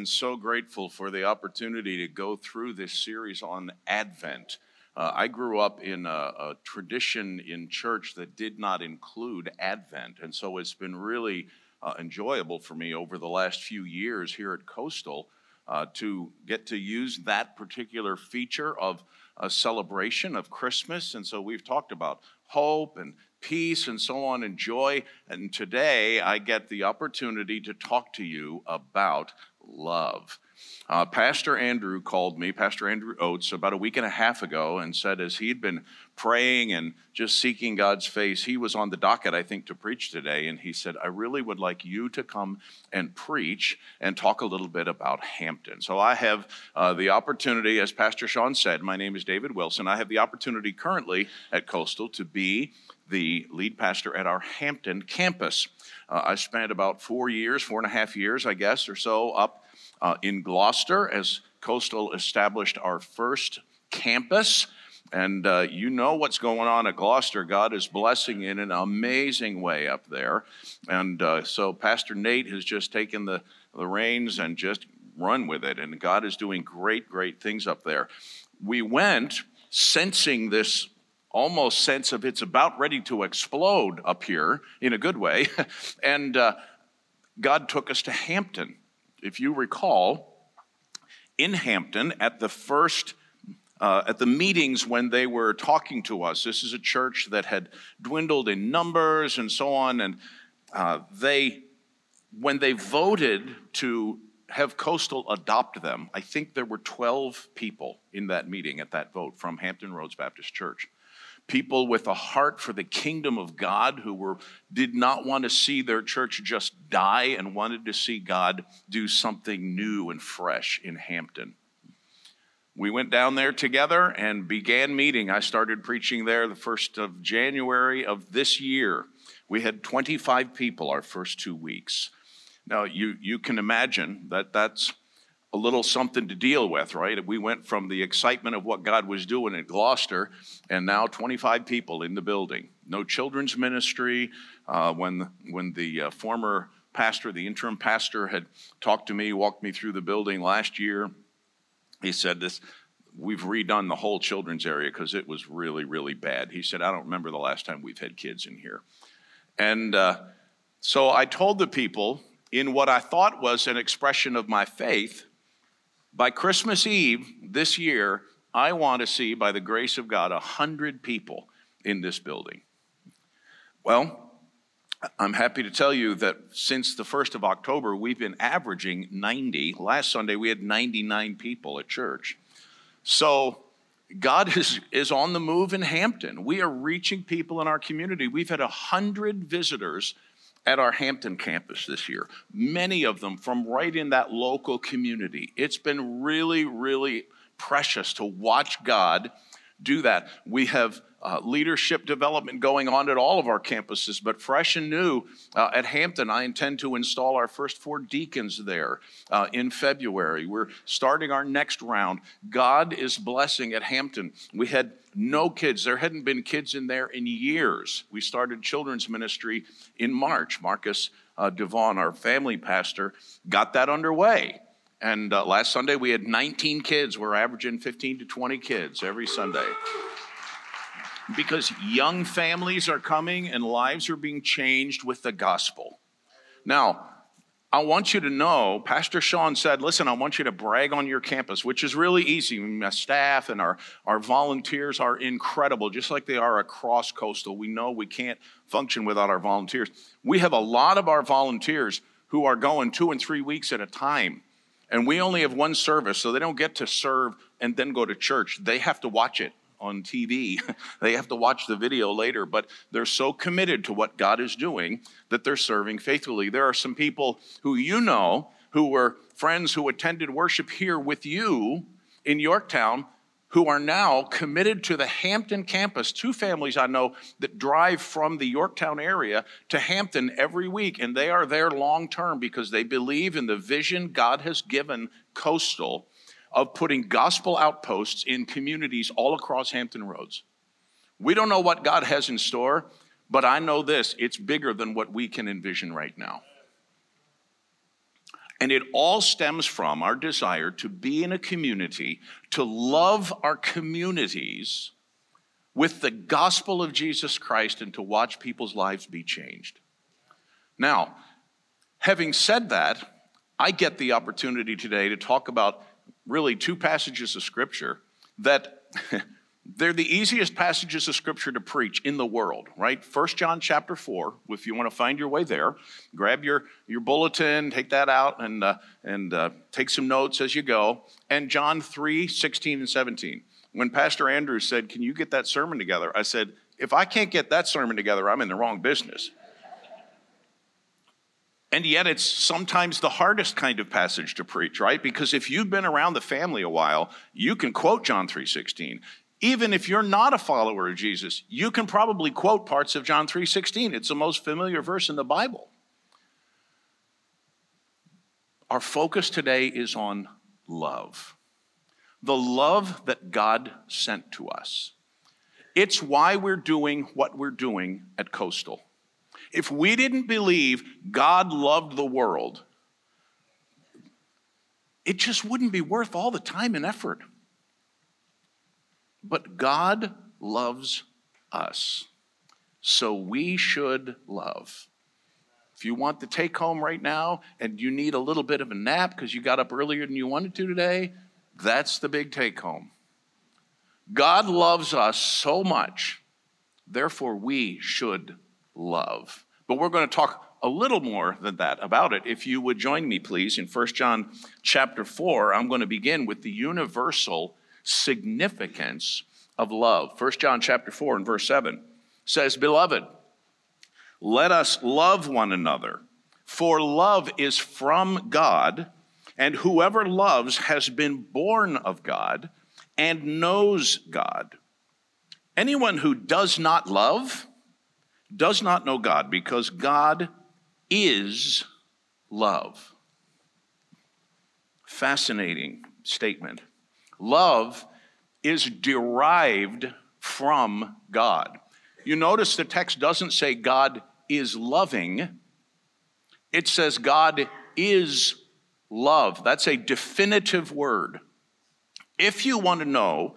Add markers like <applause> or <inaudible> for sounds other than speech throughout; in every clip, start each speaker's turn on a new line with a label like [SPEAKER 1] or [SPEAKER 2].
[SPEAKER 1] Been so grateful for the opportunity to go through this series on Advent. Uh, I grew up in a, a, tradition in church that did not include Advent, and so it's been really uh, enjoyable for me over the last few years here at Coastal uh, to get to use that particular feature of a celebration of Christmas. And so we've talked about hope and peace and so on and joy. And today I get the opportunity to talk to you about love. Uh, Pastor Andrew called me, Pastor Andrew Oates, about a week and a half ago and said, as he'd been praying and just seeking God's face, he was on the docket, I think, to preach today. And he said, I really would like you to come and preach and talk a little bit about Hampton. So I have uh, the opportunity, as Pastor Sean said, my name is David Wilson. I have the opportunity currently at Coastal to be the lead pastor at our Hampton campus. Uh, I spent about four years, four and a half years, I guess, or so, up uh, in Gloucester as Coastal established our first campus. And uh, you know what's going on at Gloucester. God is blessing in an amazing way up there. And uh, so Pastor Nate has just taken the, the reins and just run with it. And God is doing great, great things up there. We went sensing this almost sense of it's about ready to explode up here in a good way. <laughs> and uh, God took us to Hampton. If you recall, in Hampton at the first uh, at the meetings when they were talking to us. This is a church that had dwindled in numbers and so on, and uh, they, when they voted to have Coastal adopt them, I think there were 12 people in that meeting at that vote from Hampton Roads Baptist Church people with a heart for the kingdom of God who were did not want to see their church just die and wanted to see God do something new and fresh in Hampton. We went down there together and began meeting. I started preaching there the 1st of January of this year. We had 25 people our first 2 weeks. Now you you can imagine that that's a little something to deal with, right? We went from the excitement of what God was doing at Gloucester, and now 25 people in the building. No children's ministry. Uh, when when the uh, former pastor, the interim pastor, had talked to me, walked me through the building last year, he said this. We've redone the whole children's area because it was really, really bad. He said, I don't remember the last time we've had kids in here. And uh, so I told the people, in what I thought was an expression of my faith, by Christmas Eve this year, I want to see, by the grace of God, 100 people in this building. Well, I'm happy to tell you that since the 1st of October, we've been averaging 90. Last Sunday, we had 99 people at church. So, God <laughs> is, is on the move in Hampton. We are reaching people in our community. We've had 100 visitors at our Hampton campus this year, many of them from right in that local community. It's been really, really precious to watch God do that. We have uh, leadership development going on at all of our campuses, but fresh and new uh, at Hampton, I intend to install our first four deacons there uh, in February. We're starting our next round. God is blessing at Hampton. We had no kids, there hadn't been kids in there in years. We started children's ministry in March. Marcus uh, Devon, our family pastor, got that underway. And uh, last Sunday we had 19 kids. We're averaging 15 to 20 kids every Sunday. Because young families are coming and lives are being changed with the gospel. Now, I want you to know, Pastor Sean said, listen, I want you to brag on your campus, which is really easy. My staff and our, our volunteers are incredible, just like they are across coastal. We know we can't function without our volunteers. We have a lot of our volunteers who are going two and three weeks at a time and we only have one service, so they don't get to serve and then go to church. They have to watch it on TV. <laughs> they have to watch the video later, but they're so committed to what God is doing that they're serving faithfully. There are some people who you know who were friends who attended worship here with you in Yorktown who are now committed to the Hampton campus. Two families I know that drive from the Yorktown area to Hampton every week, and they are there long term because they believe in the vision God has given Coastal of putting gospel outposts in communities all across Hampton Roads. We don't know what God has in store, but I know this it's bigger than what we can envision right now. And it all stems from our desire to be in a community, to love our communities with the gospel of Jesus Christ, and to watch people's lives be changed. Now, having said that, I get the opportunity today to talk about really two passages of Scripture that <laughs> they're the easiest passages of scripture to preach in the world right? First john chapter 4 if you want to find your way there grab your, your bulletin take that out and, uh, and uh, take some notes as you go. And john 3 16 and 17 when pastor andrews said can you get that sermon together? I said if i can't get that sermon together i'm in the wrong business and yet it's sometimes the hardest kind of passage to preach right because if you've been around the family a while you can quote john 3.16 even if you're not a follower of Jesus, you can probably quote parts of John 3:16. It's the most familiar verse in the Bible. Our focus today is on love. The love that God sent to us. It's why we're doing what we're doing at Coastal. If we didn't believe God loved the world, it just wouldn't be worth all the time and effort. But God loves us, so we should love. If you want the take home right now and you need a little bit of a nap because you got up earlier than you wanted to today, that's the big take home. God loves us so much, therefore we should love. But we're going to talk a little more than that about it. If you would join me please in 1 John chapter 4, I'm going to begin with the universal significance of love. 1 John chapter 4 and verse 7 says, Beloved, let us love one another, for love is from God, and whoever loves has been born of God and knows God. Anyone who does not love does not know God, because God is love. Fascinating statement. Love is derived from God. You notice the text doesn't say God is loving, it says God is love. That's a definitive word. If you want to know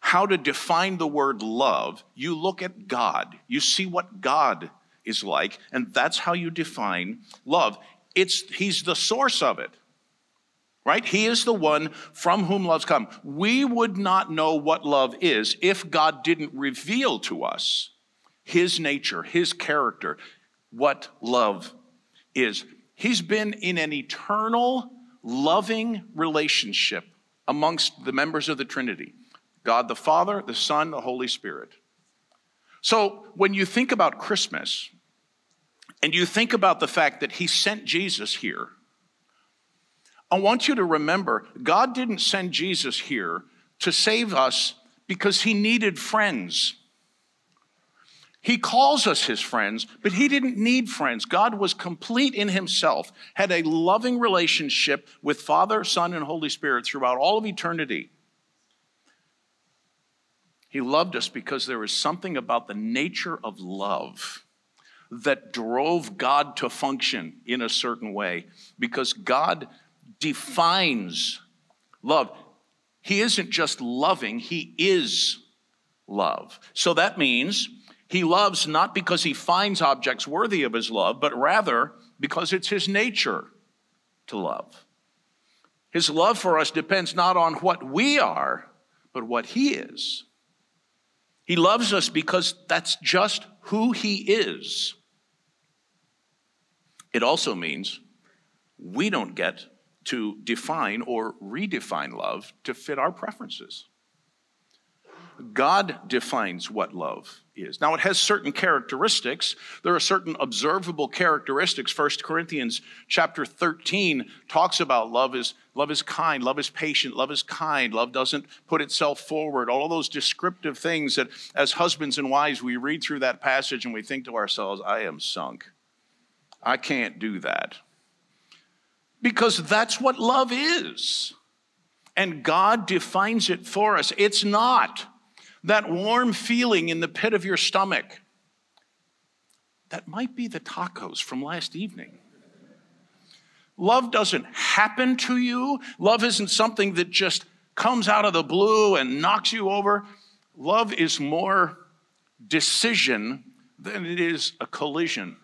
[SPEAKER 1] how to define the word love, you look at God. You see what God is like, and that's how you define love. It's, he's the source of it right? He is the one from whom love's come. We would not know what love is if God didn't reveal to us his nature, his character, what love is. He's been in an eternal, loving relationship amongst the members of the Trinity God the Father, the Son, the Holy Spirit. So when you think about Christmas, and you think about the fact that he sent Jesus here I want you to remember God didn't send Jesus here to save us because he needed friends. He calls us his friends, but he didn't need friends. God was complete in himself, had a loving relationship with Father, Son, and Holy Spirit throughout all of eternity. He loved us because there is something about the nature of love that drove God to function in a certain way because God defines love. He isn't just loving, he is love. So that means he loves not because he finds objects worthy of his love, but rather because it's his nature to love. His love for us depends not on what we are, but what he is. He loves us because that's just who he is. It also means we don't get to define or redefine love to fit our preferences. God defines what love is. Now, it has certain characteristics. There are certain observable characteristics. 1 Corinthians chapter 13 talks about love is love is kind, love is patient, love is kind, love doesn't put itself forward. All those descriptive things that as husbands and wives we read through that passage and we think to ourselves, I am sunk. I can't do that because that's what love is. And God defines it for us. It's not that warm feeling in the pit of your stomach. That might be the tacos from last evening. Love doesn't happen to you. Love isn't something that just comes out of the blue and knocks you over. Love is more decision than it is a collision.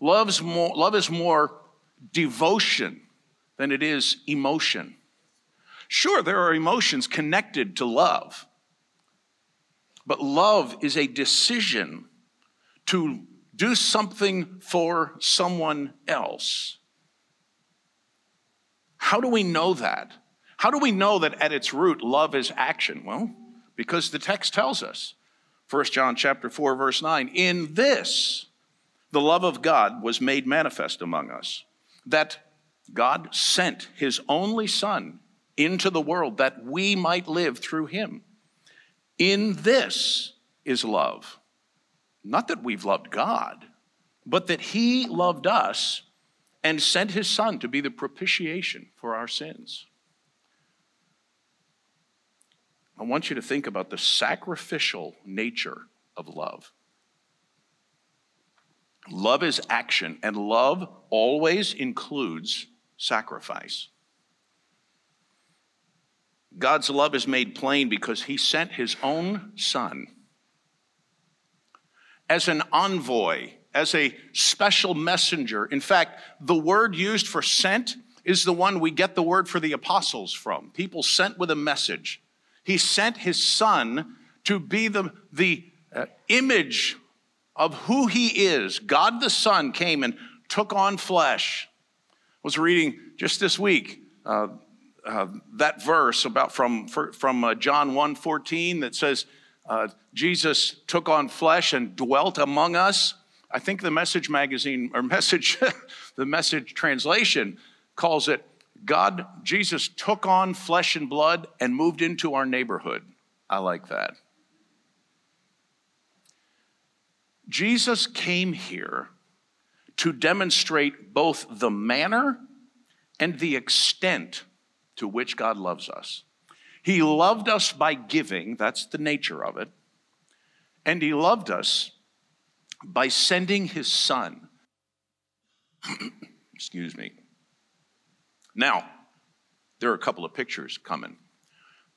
[SPEAKER 1] Love's more, love is more devotion than it is emotion. Sure, there are emotions connected to love, but love is a decision to do something for someone else. How do we know that? How do we know that at its root love is action? Well, because the text tells us. 1 John chapter 4 verse 9, in this the love of God was made manifest among us, that God sent his only son into the world that we might live through him. In this is love. Not that we've loved God, but that he loved us and sent his son to be the propitiation for our sins. I want you to think about the sacrificial nature of love. Love is action, and love always includes sacrifice. God's love is made plain because he sent his own son as an envoy, as a special messenger. In fact, the word used for sent is the one we get the word for the apostles from. People sent with a message. He sent his son to be the, the uh, image of who he is. God the Son came and took on flesh. I was reading just this week uh, uh, that verse about from, from uh, John 1 14 that says, uh, Jesus took on flesh and dwelt among us. I think the message magazine or message, <laughs> the message translation calls it God, Jesus took on flesh and blood and moved into our neighborhood. I like that. Jesus came here to demonstrate both the manner and the extent to which God loves us. He loved us by giving, that's the nature of it, and He loved us by sending His Son. <clears throat> Excuse me now, there are a couple of pictures coming.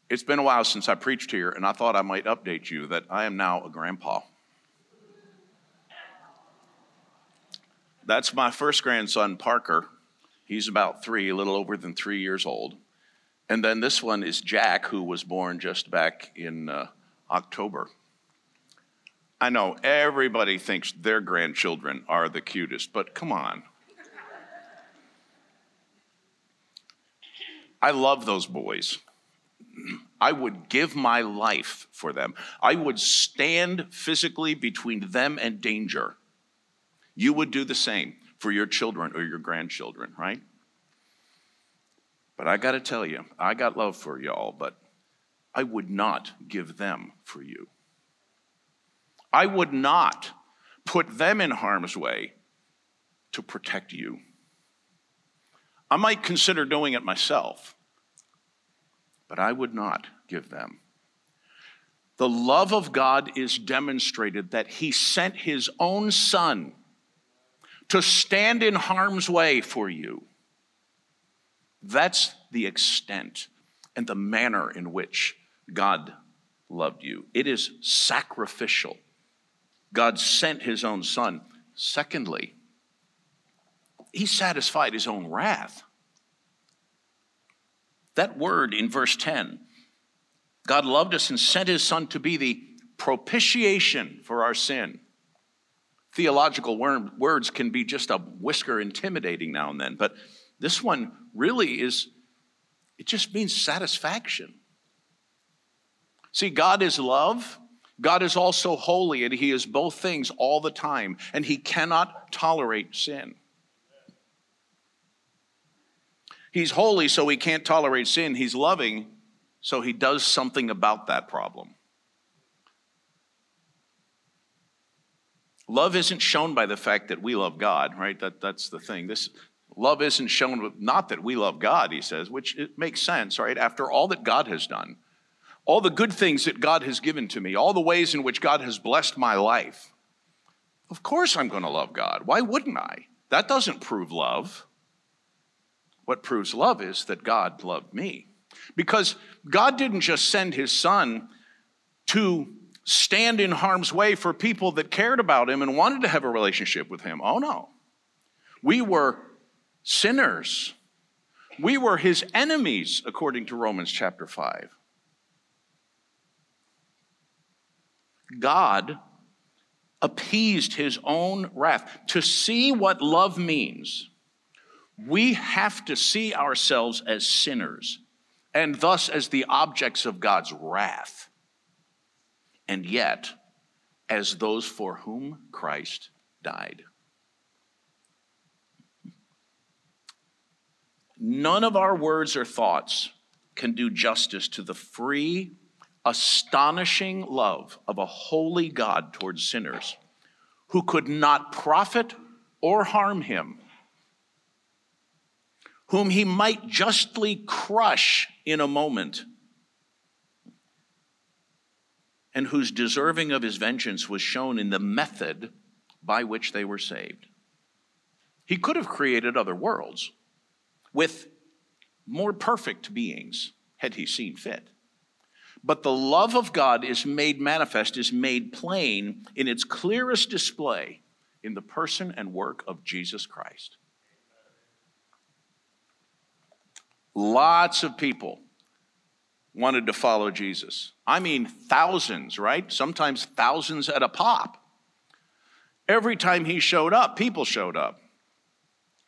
[SPEAKER 1] It's been a while since I preached here, and I thought I might update you that I am now a grandpa. That's my first grandson, Parker. He's about three, a little over than three years old. And then this one is Jack, who was born just back in uh, October. I know everybody thinks their grandchildren are the cutest, but come on. I love those boys. I would give my life for them. I would stand physically between them and danger. You would do the same for your children or your grandchildren, right? But I got to tell you, I got love for y'all, but I would not give them for you. I would not put them in harm's way to protect you. I might consider doing it myself, but I would not give them. The love of God is demonstrated that He sent His own Son to stand in harm's way for you. That's the extent and the manner in which God loved you. It is sacrificial. God sent His own Son. Secondly, he satisfied his own wrath. That word in verse 10 God loved us and sent his son to be the propitiation for our sin. Theological words can be just a whisker intimidating now and then, but this one really is, it just means satisfaction. See, God is love. God is also holy, and He is both things all the time, and He cannot tolerate sin. He's holy, so he can't tolerate sin. He's loving, so he does something about that problem. Love isn't shown by the fact that we love God, right? That, that's the thing. This love isn't shown not that we love God, he says, which it makes sense, right? After all that God has done, all the good things that God has given to me, all the ways in which God has blessed my life. Of course I'm going to love God. Why wouldn't I? That doesn't prove love. What proves love is that God loved me. Because God didn't just send his son to stand in harm's way for people that cared about him and wanted to have a relationship with him. Oh no. We were sinners. We were his enemies, according to Romans chapter 5. God appeased his own wrath. To see what love means, we have to see ourselves as sinners and thus as the objects of God's wrath, and yet as those for whom Christ died. None of our words or thoughts can do justice to the free, astonishing love of a holy God towards sinners who could not profit or harm him, whom he might justly crush in a moment, and whose deserving of his vengeance was shown in the method by which they were saved. He could have created other worlds with more perfect beings had he seen fit. But the love of God is made manifest, is made plain in its clearest display in the person and work of Jesus Christ. Lots of people wanted to follow Jesus. I mean, thousands, right? Sometimes thousands at a pop. Every time he showed up, people showed up.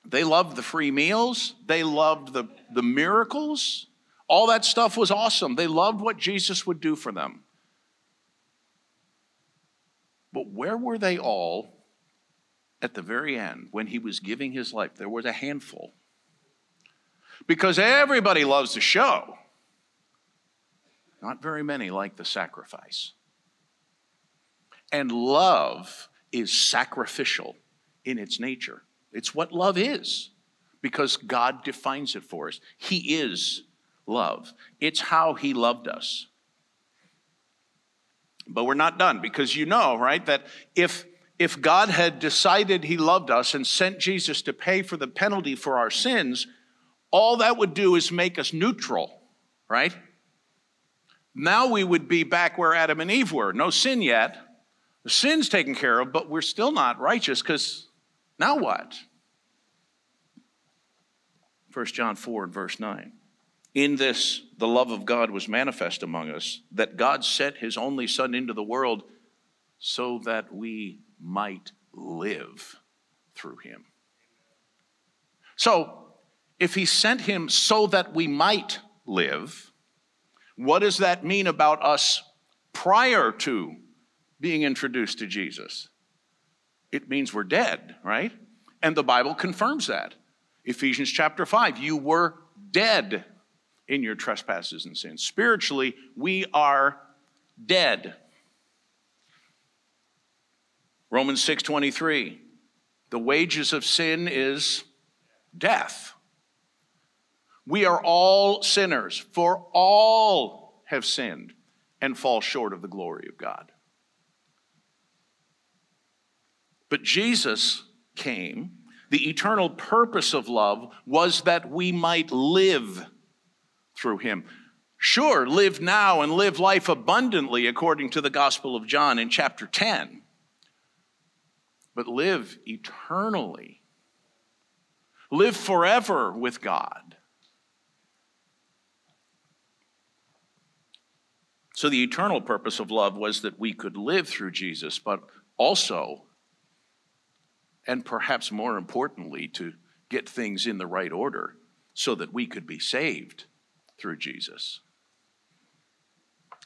[SPEAKER 1] They loved the free meals, they loved the, the miracles. All that stuff was awesome. They loved what Jesus would do for them. But where were they all at the very end when he was giving his life? There was a handful. Because everybody loves the show. Not very many like the sacrifice. And love is sacrificial in its nature. It's what love is because God defines it for us. He is love, it's how He loved us. But we're not done because you know, right, that if if God had decided he loved us and sent Jesus to pay for the penalty for our sins, all that would do is make us neutral, right? Now we would be back where Adam and Eve were. No sin yet. The sin's taken care of, but we're still not righteous because now what? 1 John 4 and verse 9. In this, the love of God was manifest among us, that God sent his only Son into the world so that we might live through him. So, if he sent him so that we might live, what does that mean about us prior to being introduced to Jesus? It means we're dead, right? And the Bible confirms that. Ephesians chapter 5, you were dead in your trespasses and sins. Spiritually, we are dead. Romans 6:23 The wages of sin is death. We are all sinners, for all have sinned and fall short of the glory of God. But Jesus came the eternal purpose of love was that we might live through him. Sure, live now and live life abundantly according to the Gospel of John in chapter 10, but live eternally. Live forever with God. So, the eternal purpose of love was that we could live through Jesus, but also and perhaps more importantly, to get things in the right order so that we could be saved through Jesus.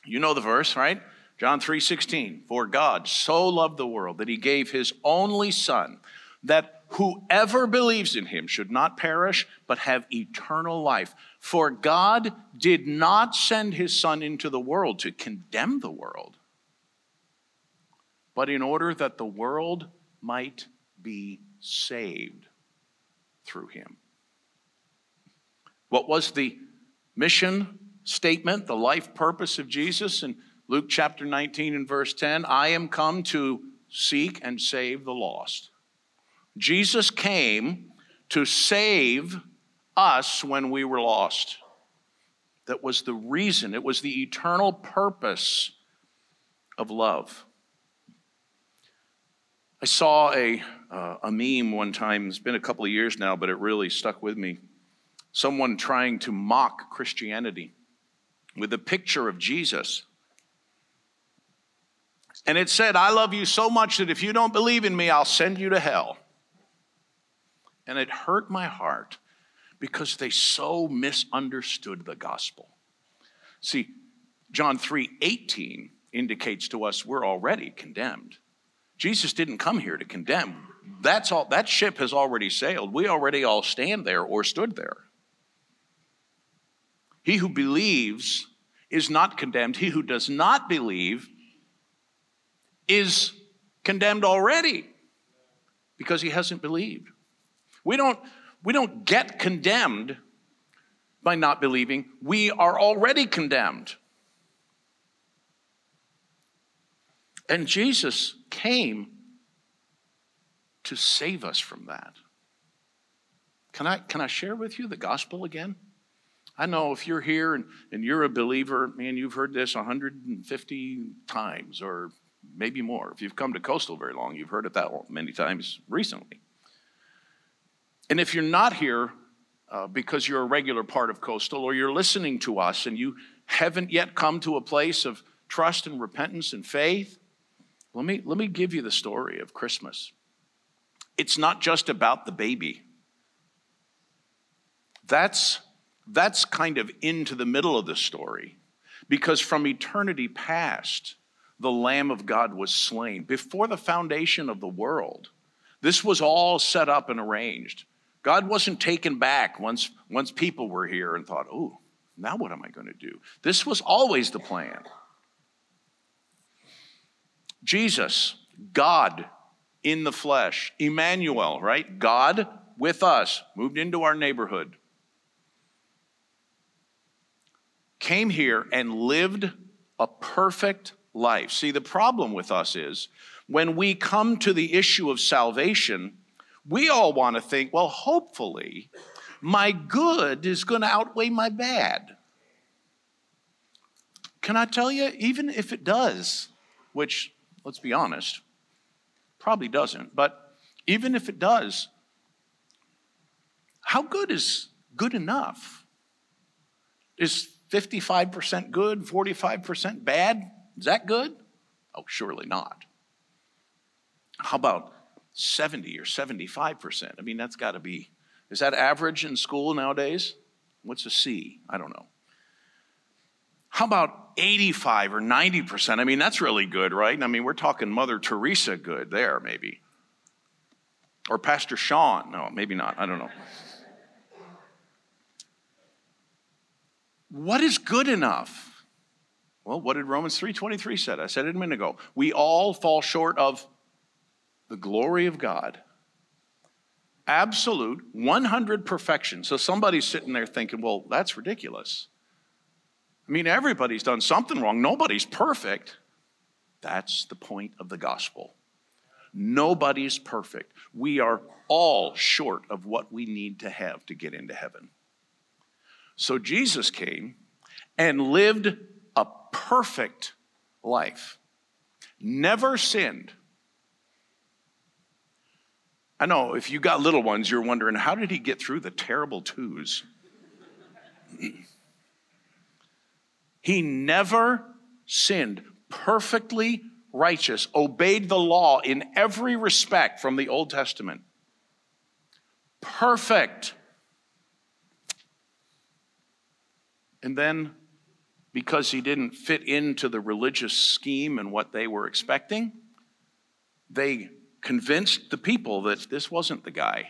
[SPEAKER 1] You know the verse, right? John 3:16, for God so loved the world that he gave his only son that whoever believes in him should not perish but have eternal life. For God did not send his son into the world to condemn the world, but in order that the world might be saved through him. What was the mission statement, the life purpose of Jesus in Luke chapter 19 and verse 10? I am come to seek and save the lost. Jesus came to save us when we were lost. That was the reason, it was the eternal purpose of love. I saw a, uh, a meme one time, it's been a couple of years now, but it really stuck with me. Someone trying to mock Christianity with a picture of Jesus. And it said, I love you so much that if you don't believe in me, I'll send you to hell. And it hurt my heart because they so misunderstood the gospel. See, John 3 18 indicates to us we're already condemned. Jesus didn't come here to condemn. That's all that ship has already sailed. We already all stand there or stood there. He who believes is not condemned. He who does not believe is condemned already because he hasn't believed. We don't, we don't get condemned by not believing, we are already condemned. And Jesus came to save us from that. Can I, can I share with you the gospel again? I know if you're here and, and you're a believer, man, you've heard this 150 times or maybe more. If you've come to Coastal very long, you've heard it that many times recently. And if you're not here uh, because you're a regular part of Coastal or you're listening to us and you haven't yet come to a place of trust and repentance and faith, let me, let me give you the story of Christmas. It's not just about the baby. That's that's kind of into the middle of the story because from eternity past, the Lamb of God was slain. Before the foundation of the world, this was all set up and arranged. God wasn't taken back once, once people were here and thought, oh, now what am I going to do? This was always the plan. Jesus, God in the flesh, Emmanuel, right? God with us, moved into our neighborhood, came here and lived a perfect life. See, the problem with us is when we come to the issue of salvation, we all want to think, well, hopefully, my good is going to outweigh my bad. Can I tell you, even if it does, which, let's be honest, probably doesn't, but even if it does, how good is good enough? Is 55% good, 45% bad? Is that good? Oh, surely not. How about 70 or 75%? I mean, that's got to be, is that average in school nowadays? What's a C? I don't know. How about 85 or 90%? I mean, that's really good, right? I mean, we're talking Mother Teresa good there, maybe. Or Pastor Sean. No, maybe not. I don't know. What is good enough? Well, what did Romans 3:23 said? I said it a minute ago. We all fall short of the glory of God. Absolute 100 perfection. So somebody's sitting there thinking, "Well, that's ridiculous." I mean, everybody's done something wrong. Nobody's perfect. That's the point of the gospel. Nobody's perfect. We are all short of what we need to have to get into heaven. So Jesus came and lived a perfect life, never sinned. I know if you got little ones, you're wondering how did he get through the terrible twos? He never sinned, perfectly righteous, obeyed the law in every respect from the Old Testament. Perfect. And then, because he didn't fit into the religious scheme and what they were expecting, they convinced the people that this wasn't the guy.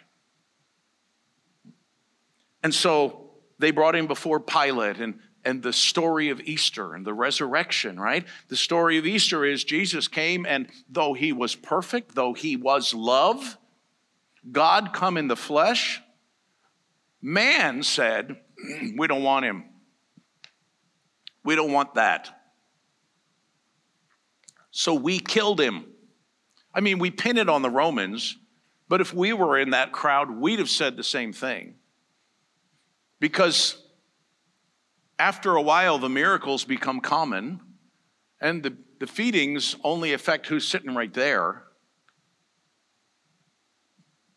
[SPEAKER 1] And so they brought him before Pilate and, and the story of Easter and the resurrection, right? The story of Easter is Jesus came, and though he was perfect, though he was love, God come in the flesh, man said, <clears throat> We don't want him. We don't want that. So we killed him. I mean, we pin it on the Romans, but if we were in that crowd, we'd have said the same thing. Because after a while, the miracles become common, and the, the feedings only affect who's sitting right there.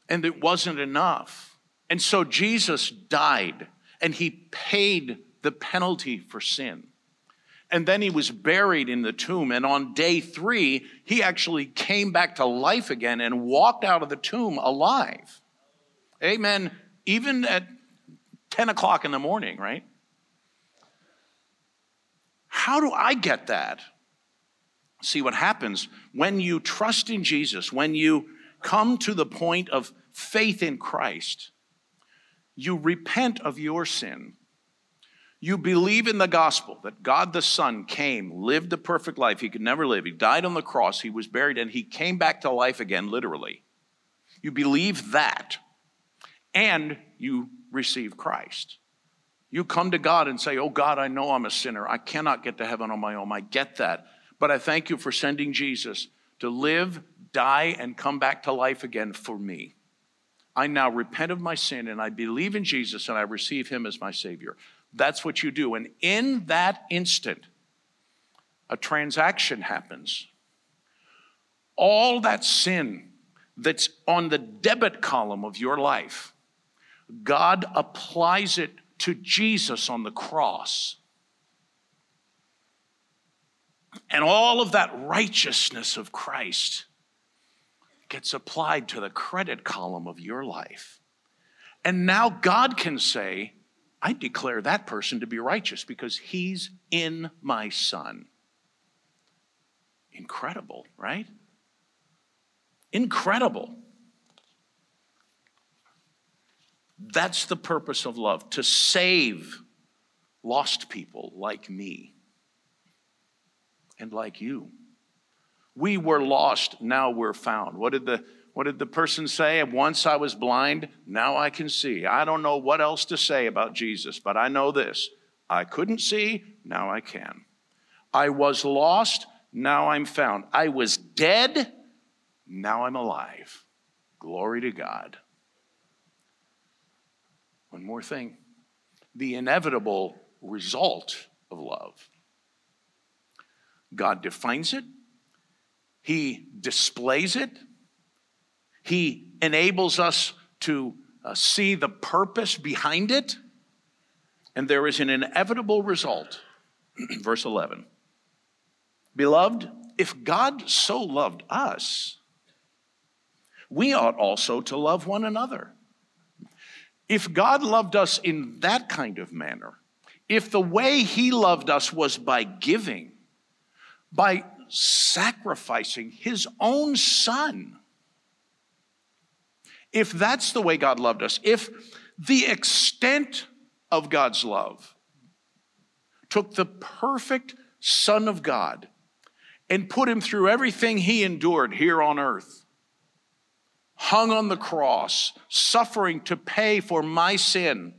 [SPEAKER 1] And it wasn't enough. And so Jesus died, and he paid the penalty for sin. And then he was buried in the tomb. And on day three, he actually came back to life again and walked out of the tomb alive. Amen. Even at 10 o'clock in the morning, right? How do I get that? See what happens when you trust in Jesus, when you come to the point of faith in Christ, you repent of your sin you believe in the gospel that God the Son came, lived a perfect life he could never live. He died on the cross, he was buried, and he came back to life again, literally. You believe that, and you receive Christ. You come to God and say, Oh God, I know I'm a sinner. I cannot get to heaven on my own. I get that. But I thank you for sending Jesus to live, die, and come back to life again for me. I now repent of my sin and I believe in Jesus and I receive him as my Savior. That's what you do. And in that instant, a transaction happens. All that sin that's on the debit column of your life, God applies it to Jesus on the cross. And all of that righteousness of Christ gets applied to the credit column of your life. And now God can say, I declare that person to be righteous because he's in my son. Incredible, right? Incredible. That's the purpose of love to save lost people like me and like you. We were lost, now we're found. What did the what did the person say? Once I was blind, now I can see. I don't know what else to say about Jesus, but I know this I couldn't see, now I can. I was lost, now I'm found. I was dead, now I'm alive. Glory to God. One more thing the inevitable result of love. God defines it, He displays it, he enables us to uh, see the purpose behind it, and there is an inevitable result. <clears throat> Verse 11 Beloved, if God so loved us, we ought also to love one another. If God loved us in that kind of manner, if the way He loved us was by giving, by sacrificing His own Son, if that's the way God loved us, if the extent of God's love took the perfect Son of God and put him through everything he endured here on earth, hung on the cross, suffering to pay for my sin,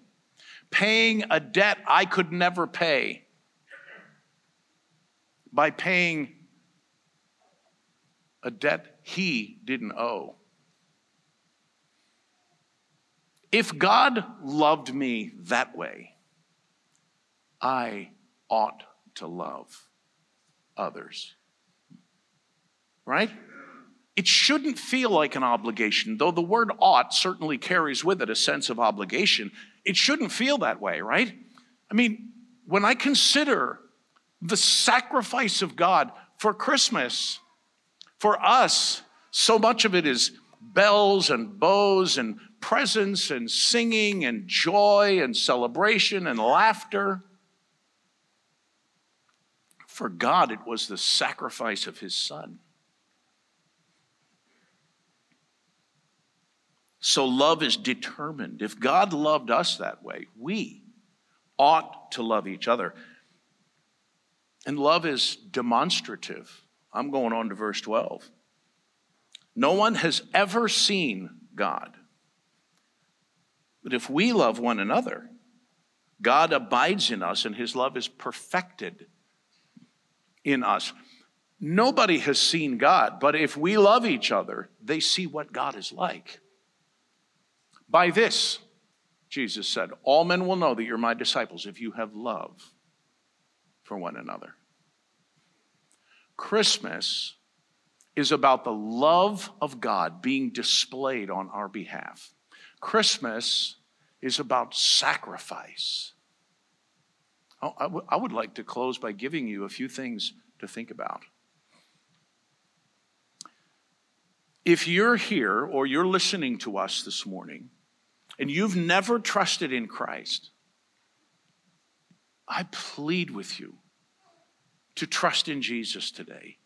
[SPEAKER 1] paying a debt I could never pay by paying a debt he didn't owe. If God loved me that way, I ought to love others. Right? It shouldn't feel like an obligation, though the word ought certainly carries with it a sense of obligation. It shouldn't feel that way, right? I mean, when I consider the sacrifice of God for Christmas, for us, so much of it is bells and bows and presents and singing and joy and celebration and laughter. For God, it was the sacrifice of his son. So love is determined. If God loved us that way, we ought to love each other. And love is demonstrative. I'm going on to verse 12. No one has ever seen God. But if we love one another, God abides in us and his love is perfected in us. Nobody has seen God, but if we love each other, they see what God is like. By this, Jesus said, All men will know that you're my disciples if you have love for one another. Christmas is about the love of God being displayed on our behalf. Christmas is about sacrifice. Oh, I, would like to close by giving you a few things to think about. If you're here or you're listening to us this morning and you've never trusted in Christ, I plead with you to trust in Jesus today.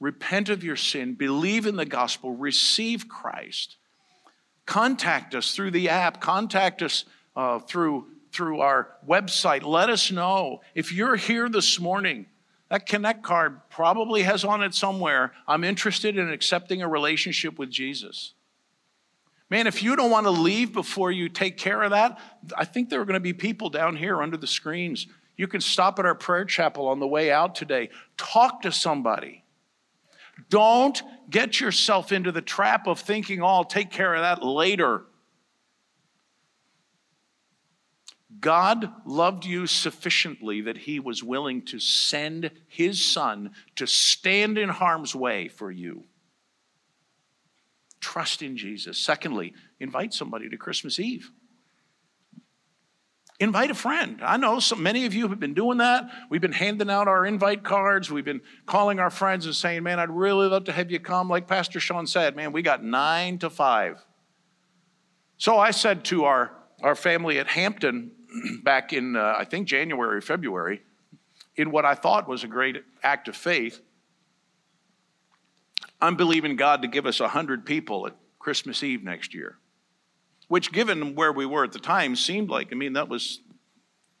[SPEAKER 1] Repent of your sin, believe in the gospel, receive Christ. Contact us through the app, contact us uh, through, through our website. Let us know. If you're here this morning, that Connect card probably has on it somewhere I'm interested in accepting a relationship with Jesus. Man, if you don't want to leave before you take care of that, I think there are going to be people down here under the screens. You can stop at our prayer chapel on the way out today. Talk to somebody. Don't get yourself into the trap of thinking, oh, I'll take care of that later. God loved you sufficiently that he was willing to send his son to stand in harm's way for you. Trust in Jesus. Secondly, invite somebody to Christmas Eve. Invite a friend. I know so many of you have been doing that. We've been handing out our invite cards. We've been calling our friends and saying, Man, I'd really love to have you come. Like Pastor Sean said, man, we got nine to five. So I said to our, our family at Hampton <clears throat> back in, uh, I think, January, February, in what I thought was a great act of faith, I'm believing God to give us 100 people at Christmas Eve next year, which, given where we were at the time, seemed like, I mean, that was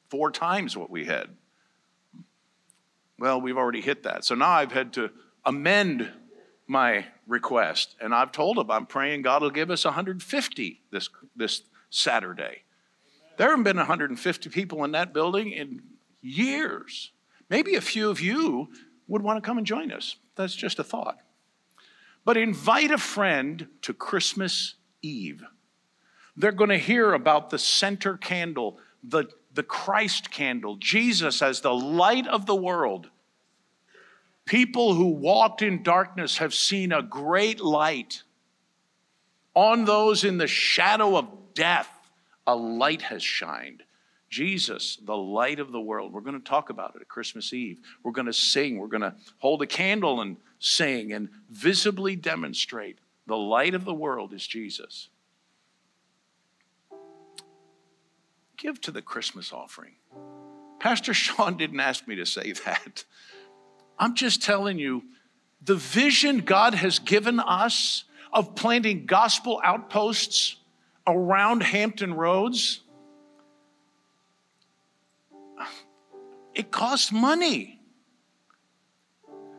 [SPEAKER 1] four times what we had. Well, we've already hit that. So now I've had to amend my request, and I've told them I'm praying God will give us 150 this, this Saturday. There haven't been 150 people in that building in years. Maybe a few of you would want to come and join us. That's just a thought. But invite a friend to Christmas Eve. They're going to hear about the center candle, the, the Christ candle, Jesus as the light of the world. People who walked in darkness have seen a great light. On those in the shadow of death, a light has shined. Jesus, the light of the world. We're going to talk about it at Christmas Eve. We're going to sing. We're going to hold a candle and sing and visibly demonstrate the light of the world is Jesus. Give to the Christmas offering. Pastor Sean didn't ask me to say that. I'm just telling you the vision God has given us of planting gospel outposts around Hampton Roads It costs money.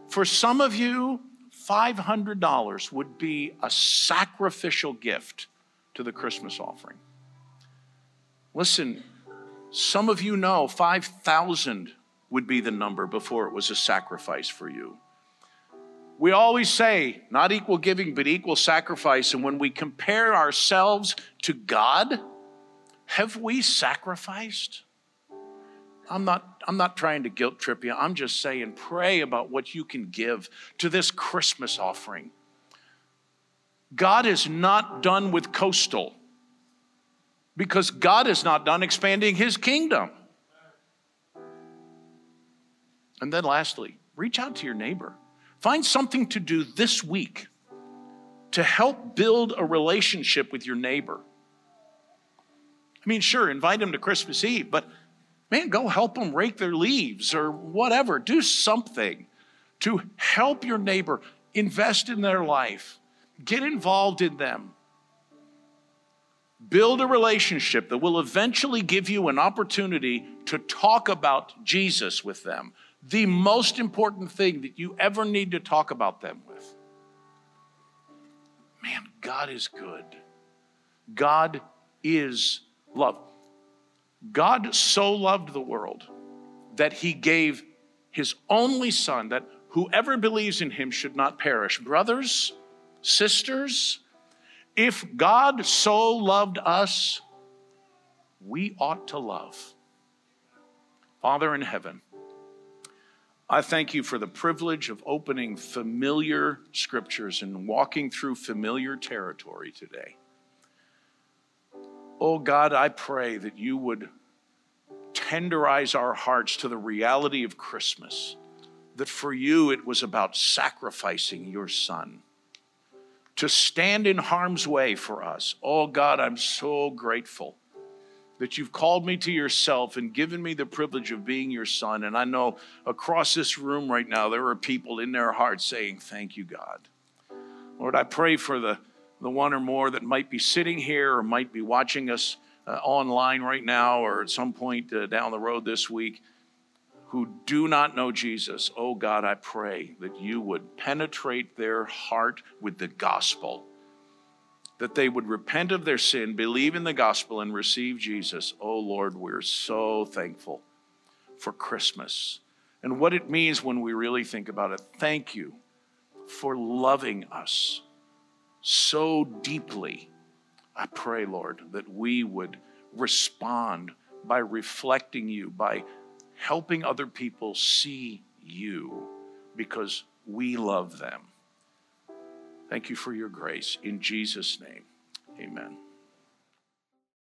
[SPEAKER 1] For some of you, $500 would be a sacrificial gift to the Christmas offering. Listen, some of you know 5,000 would be the number before it was a sacrifice for you. We always say not equal giving, but equal sacrifice. And when we compare ourselves to God, have we sacrificed? I'm I'm not trying to guilt trip you. I'm just saying, pray about what you can give to this Christmas offering. God is not done with coastal because God is not done expanding his kingdom. And then, lastly, reach out to your neighbor. Find something to do this week to help build a relationship with your neighbor. I mean, sure, invite him to Christmas Eve, but Man, go help them rake their leaves or whatever. Do something to help your neighbor, invest in their life, get involved in them. Build a relationship that will eventually give you an opportunity to talk about Jesus with them. The most important thing that you ever need to talk about them with. Man, God is good. God is love. God so loved the world that he gave his only son that whoever believes in him should not perish. Brothers, sisters, if God so loved us, we ought to love. Father in heaven, I thank you for the privilege of opening familiar scriptures and walking through familiar territory today. Oh God, I pray that you would tenderize our hearts to the reality of Christmas, that for you it was about sacrificing your son to stand in harm's way for us. Oh God, I'm so grateful that you've called me to yourself and given me the privilege of being your son. And I know across this room right now, there are people in their hearts saying, Thank you, God. Lord, I pray for the, the one or more that might be sitting here or might be watching us uh, online right now or at some point uh, down the road this week who do not know Jesus, oh God, I pray that you would penetrate their heart with the gospel, that they would repent of their sin, believe in the gospel, and receive Jesus. Oh Lord, we're so thankful for Christmas and what it means when we really think about it. Thank you for loving us so deeply. I pray, Lord, that we would respond by reflecting you, by helping other people see you because we love them. Thank you for your grace. In Jesus' name, amen.